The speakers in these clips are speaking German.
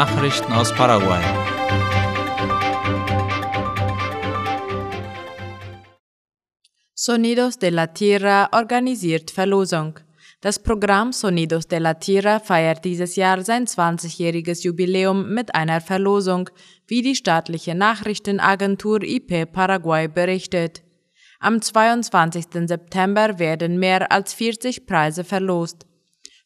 Nachrichten aus Paraguay. Sonidos de la Tierra organisiert Verlosung. Das Programm Sonidos de la Tierra feiert dieses Jahr sein 20-jähriges Jubiläum mit einer Verlosung, wie die staatliche Nachrichtenagentur IP Paraguay berichtet. Am 22. September werden mehr als 40 Preise verlost.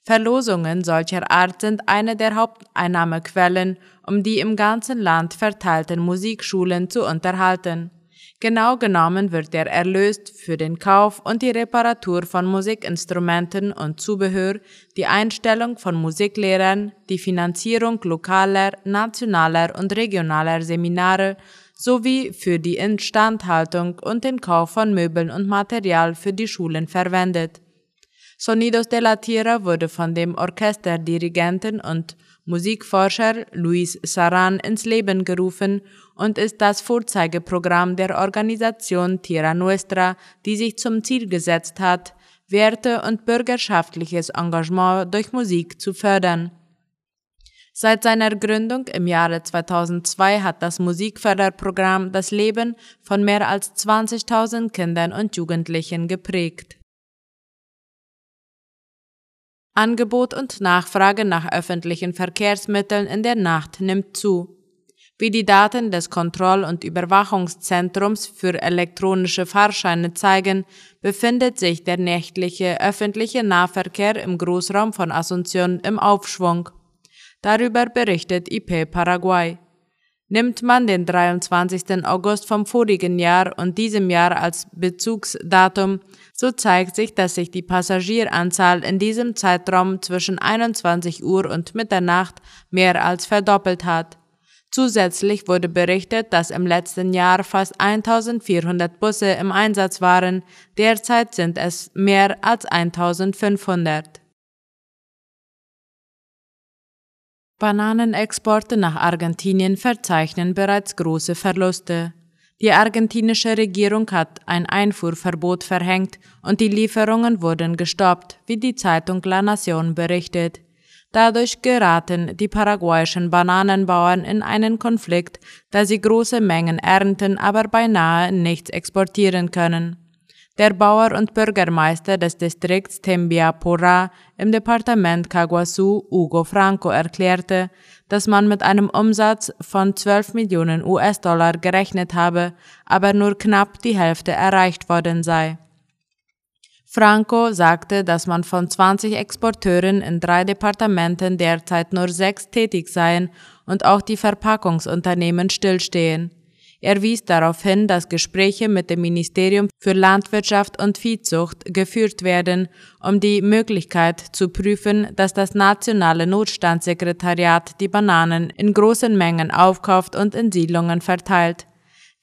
Verlosungen solcher Art sind eine der Haupteinnahmequellen, um die im ganzen Land verteilten Musikschulen zu unterhalten. Genau genommen wird der Erlös für den Kauf und die Reparatur von Musikinstrumenten und Zubehör, die Einstellung von Musiklehrern, die Finanzierung lokaler, nationaler und regionaler Seminare sowie für die Instandhaltung und den Kauf von Möbeln und Material für die Schulen verwendet. Sonidos de la Tierra wurde von dem Orchesterdirigenten und Musikforscher Luis Saran ins Leben gerufen und ist das Vorzeigeprogramm der Organisation Tierra Nuestra, die sich zum Ziel gesetzt hat, Werte und bürgerschaftliches Engagement durch Musik zu fördern. Seit seiner Gründung im Jahre 2002 hat das Musikförderprogramm das Leben von mehr als 20.000 Kindern und Jugendlichen geprägt. Angebot und Nachfrage nach öffentlichen Verkehrsmitteln in der Nacht nimmt zu. Wie die Daten des Kontroll- und Überwachungszentrums für elektronische Fahrscheine zeigen, befindet sich der nächtliche öffentliche Nahverkehr im Großraum von Asunción im Aufschwung. Darüber berichtet IP Paraguay. Nimmt man den 23. August vom vorigen Jahr und diesem Jahr als Bezugsdatum, so zeigt sich, dass sich die Passagieranzahl in diesem Zeitraum zwischen 21 Uhr und Mitternacht mehr als verdoppelt hat. Zusätzlich wurde berichtet, dass im letzten Jahr fast 1400 Busse im Einsatz waren, derzeit sind es mehr als 1500. Bananenexporte nach Argentinien verzeichnen bereits große Verluste. Die argentinische Regierung hat ein Einfuhrverbot verhängt und die Lieferungen wurden gestoppt, wie die Zeitung La Nación berichtet. Dadurch geraten die paraguayischen Bananenbauern in einen Konflikt, da sie große Mengen ernten, aber beinahe nichts exportieren können. Der Bauer und Bürgermeister des Distrikts Tembiapora im Departement Caguasu, Hugo Franco, erklärte, dass man mit einem Umsatz von 12 Millionen US-Dollar gerechnet habe, aber nur knapp die Hälfte erreicht worden sei. Franco sagte, dass man von 20 Exporteuren in drei Departementen derzeit nur sechs tätig seien und auch die Verpackungsunternehmen stillstehen. Er wies darauf hin, dass Gespräche mit dem Ministerium für Landwirtschaft und Viehzucht geführt werden, um die Möglichkeit zu prüfen, dass das nationale Notstandssekretariat die Bananen in großen Mengen aufkauft und in Siedlungen verteilt.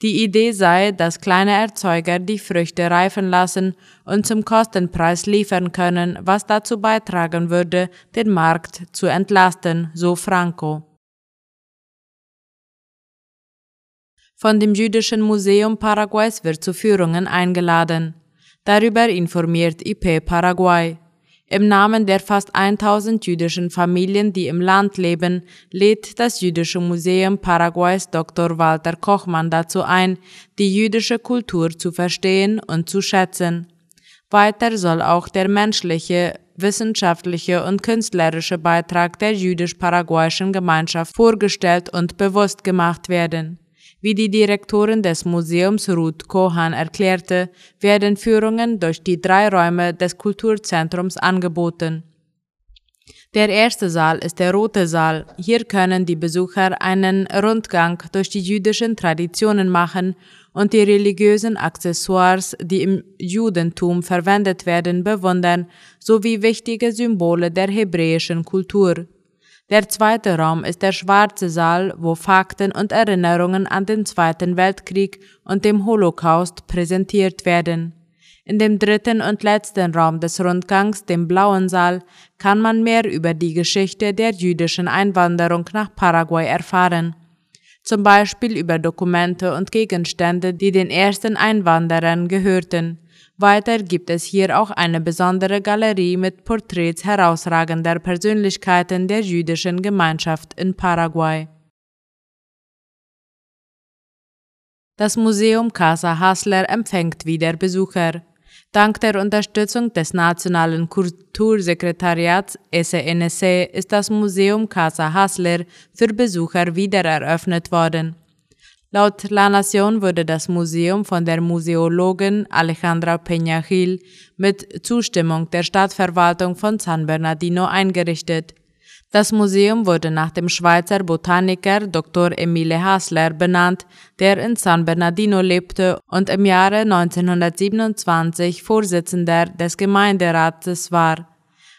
Die Idee sei, dass kleine Erzeuger die Früchte reifen lassen und zum Kostenpreis liefern können, was dazu beitragen würde, den Markt zu entlasten, so Franco. Von dem Jüdischen Museum Paraguays wird zu Führungen eingeladen. Darüber informiert IP Paraguay. Im Namen der fast 1000 jüdischen Familien, die im Land leben, lädt das Jüdische Museum Paraguays Dr. Walter Kochmann dazu ein, die jüdische Kultur zu verstehen und zu schätzen. Weiter soll auch der menschliche, wissenschaftliche und künstlerische Beitrag der jüdisch-paraguayischen Gemeinschaft vorgestellt und bewusst gemacht werden. Wie die Direktorin des Museums Ruth Kohan erklärte, werden Führungen durch die drei Räume des Kulturzentrums angeboten. Der erste Saal ist der Rote Saal. Hier können die Besucher einen Rundgang durch die jüdischen Traditionen machen und die religiösen Accessoires, die im Judentum verwendet werden, bewundern, sowie wichtige Symbole der hebräischen Kultur. Der zweite Raum ist der Schwarze Saal, wo Fakten und Erinnerungen an den Zweiten Weltkrieg und dem Holocaust präsentiert werden. In dem dritten und letzten Raum des Rundgangs, dem Blauen Saal, kann man mehr über die Geschichte der jüdischen Einwanderung nach Paraguay erfahren. Zum Beispiel über Dokumente und Gegenstände, die den ersten Einwanderern gehörten. Weiter gibt es hier auch eine besondere Galerie mit Porträts herausragender Persönlichkeiten der jüdischen Gemeinschaft in Paraguay. Das Museum Casa Hasler empfängt wieder Besucher. Dank der Unterstützung des Nationalen Kultursekretariats SNSC ist das Museum Casa Hasler für Besucher wieder eröffnet worden. Laut La Nación wurde das Museum von der Museologin Alejandra Peña mit Zustimmung der Stadtverwaltung von San Bernardino eingerichtet. Das Museum wurde nach dem Schweizer Botaniker Dr. Emile Hasler benannt, der in San Bernardino lebte und im Jahre 1927 Vorsitzender des Gemeinderates war.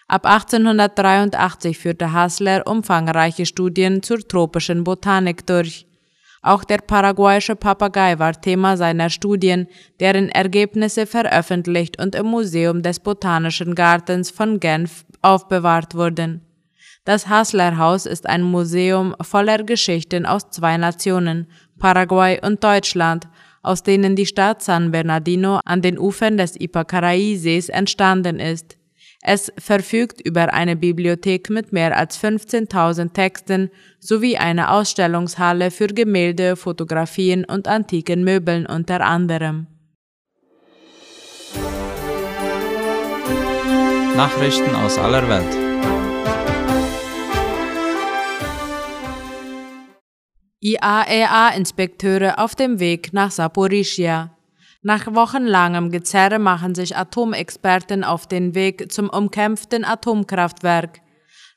Ab 1883 führte Hasler umfangreiche Studien zur tropischen Botanik durch. Auch der paraguayische Papagei war Thema seiner Studien, deren Ergebnisse veröffentlicht und im Museum des Botanischen Gartens von Genf aufbewahrt wurden. Das Hassler-Haus ist ein Museum voller Geschichten aus zwei Nationen, Paraguay und Deutschland, aus denen die Stadt San Bernardino an den Ufern des Ipacaraí-Sees entstanden ist. Es verfügt über eine Bibliothek mit mehr als 15.000 Texten sowie eine Ausstellungshalle für Gemälde, Fotografien und antiken Möbeln unter anderem. Nachrichten aus aller Welt. IAEA-Inspekteure auf dem Weg nach Saporischia. Nach wochenlangem Gezerre machen sich Atomexperten auf den Weg zum umkämpften Atomkraftwerk.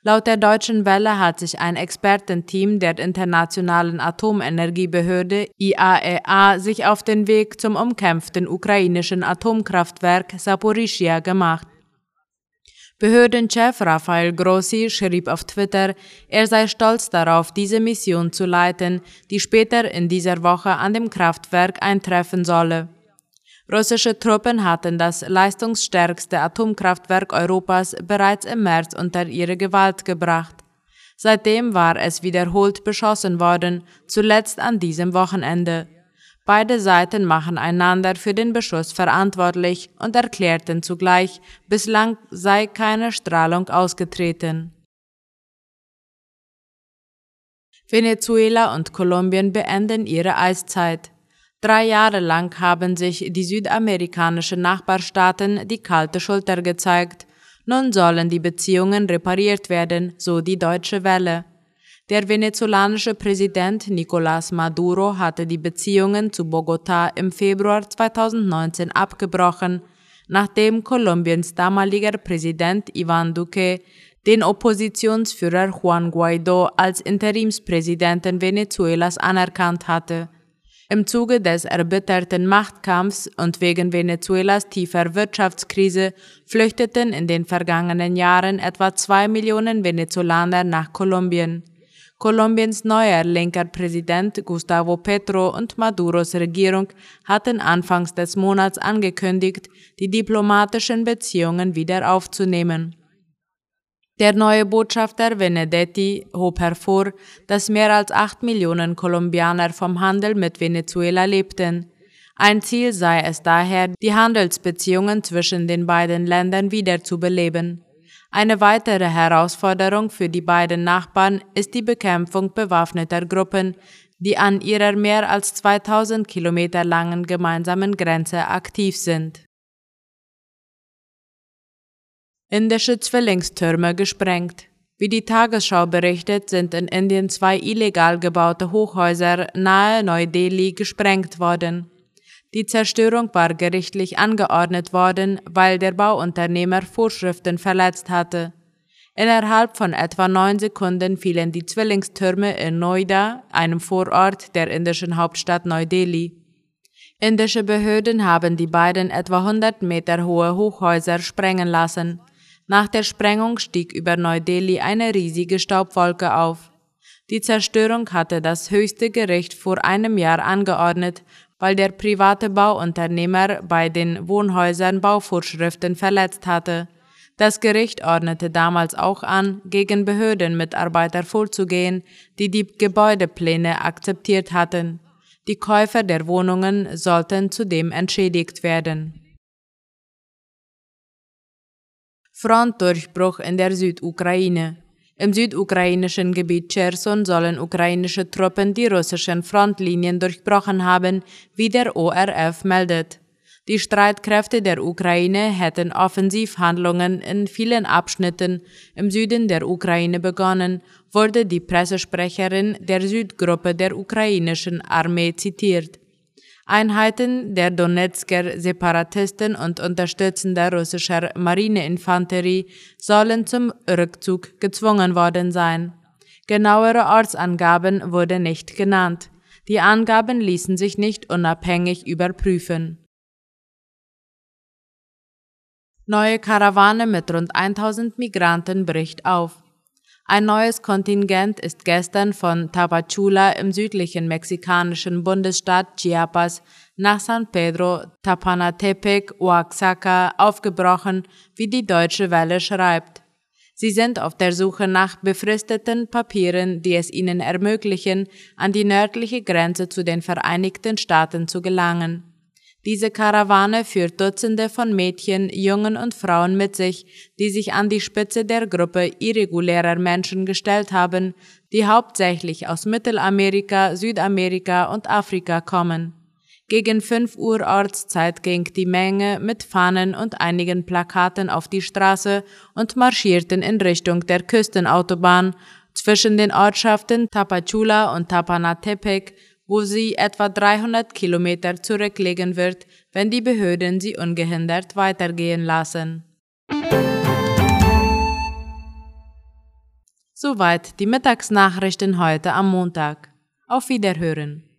Laut der Deutschen Welle hat sich ein Expertenteam der Internationalen Atomenergiebehörde IAEA e sich auf den Weg zum umkämpften ukrainischen Atomkraftwerk Saporischia gemacht. Behördenchef Rafael Grossi schrieb auf Twitter, er sei stolz darauf, diese Mission zu leiten, die später in dieser Woche an dem Kraftwerk eintreffen solle. Russische Truppen hatten das leistungsstärkste Atomkraftwerk Europas bereits im März unter ihre Gewalt gebracht. Seitdem war es wiederholt beschossen worden, zuletzt an diesem Wochenende. Beide Seiten machen einander für den Beschuss verantwortlich und erklärten zugleich, bislang sei keine Strahlung ausgetreten. Venezuela und Kolumbien beenden ihre Eiszeit. Drei Jahre lang haben sich die südamerikanischen Nachbarstaaten die kalte Schulter gezeigt. Nun sollen die Beziehungen repariert werden, so die Deutsche Welle. Der venezolanische Präsident Nicolás Maduro hatte die Beziehungen zu Bogotá im Februar 2019 abgebrochen, nachdem Kolumbiens damaliger Präsident Iván Duque den Oppositionsführer Juan Guaido als Interimspräsidenten Venezuelas anerkannt hatte. Im Zuge des erbitterten Machtkampfs und wegen Venezuelas tiefer Wirtschaftskrise flüchteten in den vergangenen Jahren etwa zwei Millionen Venezolaner nach Kolumbien. Kolumbiens neuer linker Präsident Gustavo Petro und Maduros Regierung hatten anfangs des Monats angekündigt, die diplomatischen Beziehungen wieder aufzunehmen. Der neue Botschafter Benedetti hob hervor, dass mehr als acht Millionen Kolumbianer vom Handel mit Venezuela lebten. Ein Ziel sei es daher, die Handelsbeziehungen zwischen den beiden Ländern wiederzubeleben. Eine weitere Herausforderung für die beiden Nachbarn ist die Bekämpfung bewaffneter Gruppen, die an ihrer mehr als 2000 Kilometer langen gemeinsamen Grenze aktiv sind. Indische Zwillingstürme gesprengt. Wie die Tagesschau berichtet, sind in Indien zwei illegal gebaute Hochhäuser nahe Neu-Delhi gesprengt worden. Die Zerstörung war gerichtlich angeordnet worden, weil der Bauunternehmer Vorschriften verletzt hatte. Innerhalb von etwa neun Sekunden fielen die Zwillingstürme in Noida, einem Vorort der indischen Hauptstadt Neu-Delhi. Indische Behörden haben die beiden etwa 100 Meter hohe Hochhäuser sprengen lassen. Nach der Sprengung stieg über Neu-Delhi eine riesige Staubwolke auf. Die Zerstörung hatte das höchste Gericht vor einem Jahr angeordnet, weil der private Bauunternehmer bei den Wohnhäusern Bauvorschriften verletzt hatte. Das Gericht ordnete damals auch an, gegen Behördenmitarbeiter vorzugehen, die die Gebäudepläne akzeptiert hatten. Die Käufer der Wohnungen sollten zudem entschädigt werden. Frontdurchbruch in der Südukraine im südukrainischen Gebiet Cherson sollen ukrainische Truppen die russischen Frontlinien durchbrochen haben, wie der ORF meldet. Die Streitkräfte der Ukraine hätten Offensivhandlungen in vielen Abschnitten im Süden der Ukraine begonnen, wurde die Pressesprecherin der Südgruppe der ukrainischen Armee zitiert. Einheiten der Donetsker Separatisten und unterstützender russischer Marineinfanterie sollen zum Rückzug gezwungen worden sein. Genauere Ortsangaben wurde nicht genannt. Die Angaben ließen sich nicht unabhängig überprüfen. Neue Karawane mit rund 1000 Migranten bricht auf. Ein neues Kontingent ist gestern von Tapachula im südlichen mexikanischen Bundesstaat Chiapas nach San Pedro Tapanatepec, Oaxaca aufgebrochen, wie die Deutsche Welle schreibt. Sie sind auf der Suche nach befristeten Papieren, die es ihnen ermöglichen, an die nördliche Grenze zu den Vereinigten Staaten zu gelangen. Diese Karawane führt Dutzende von Mädchen, Jungen und Frauen mit sich, die sich an die Spitze der Gruppe irregulärer Menschen gestellt haben, die hauptsächlich aus Mittelamerika, Südamerika und Afrika kommen. Gegen 5 Uhr Ortszeit ging die Menge mit Fahnen und einigen Plakaten auf die Straße und marschierten in Richtung der Küstenautobahn zwischen den Ortschaften Tapachula und Tapanatepec wo sie etwa 300 Kilometer zurücklegen wird, wenn die Behörden sie ungehindert weitergehen lassen. Soweit die Mittagsnachrichten heute am Montag. Auf Wiederhören.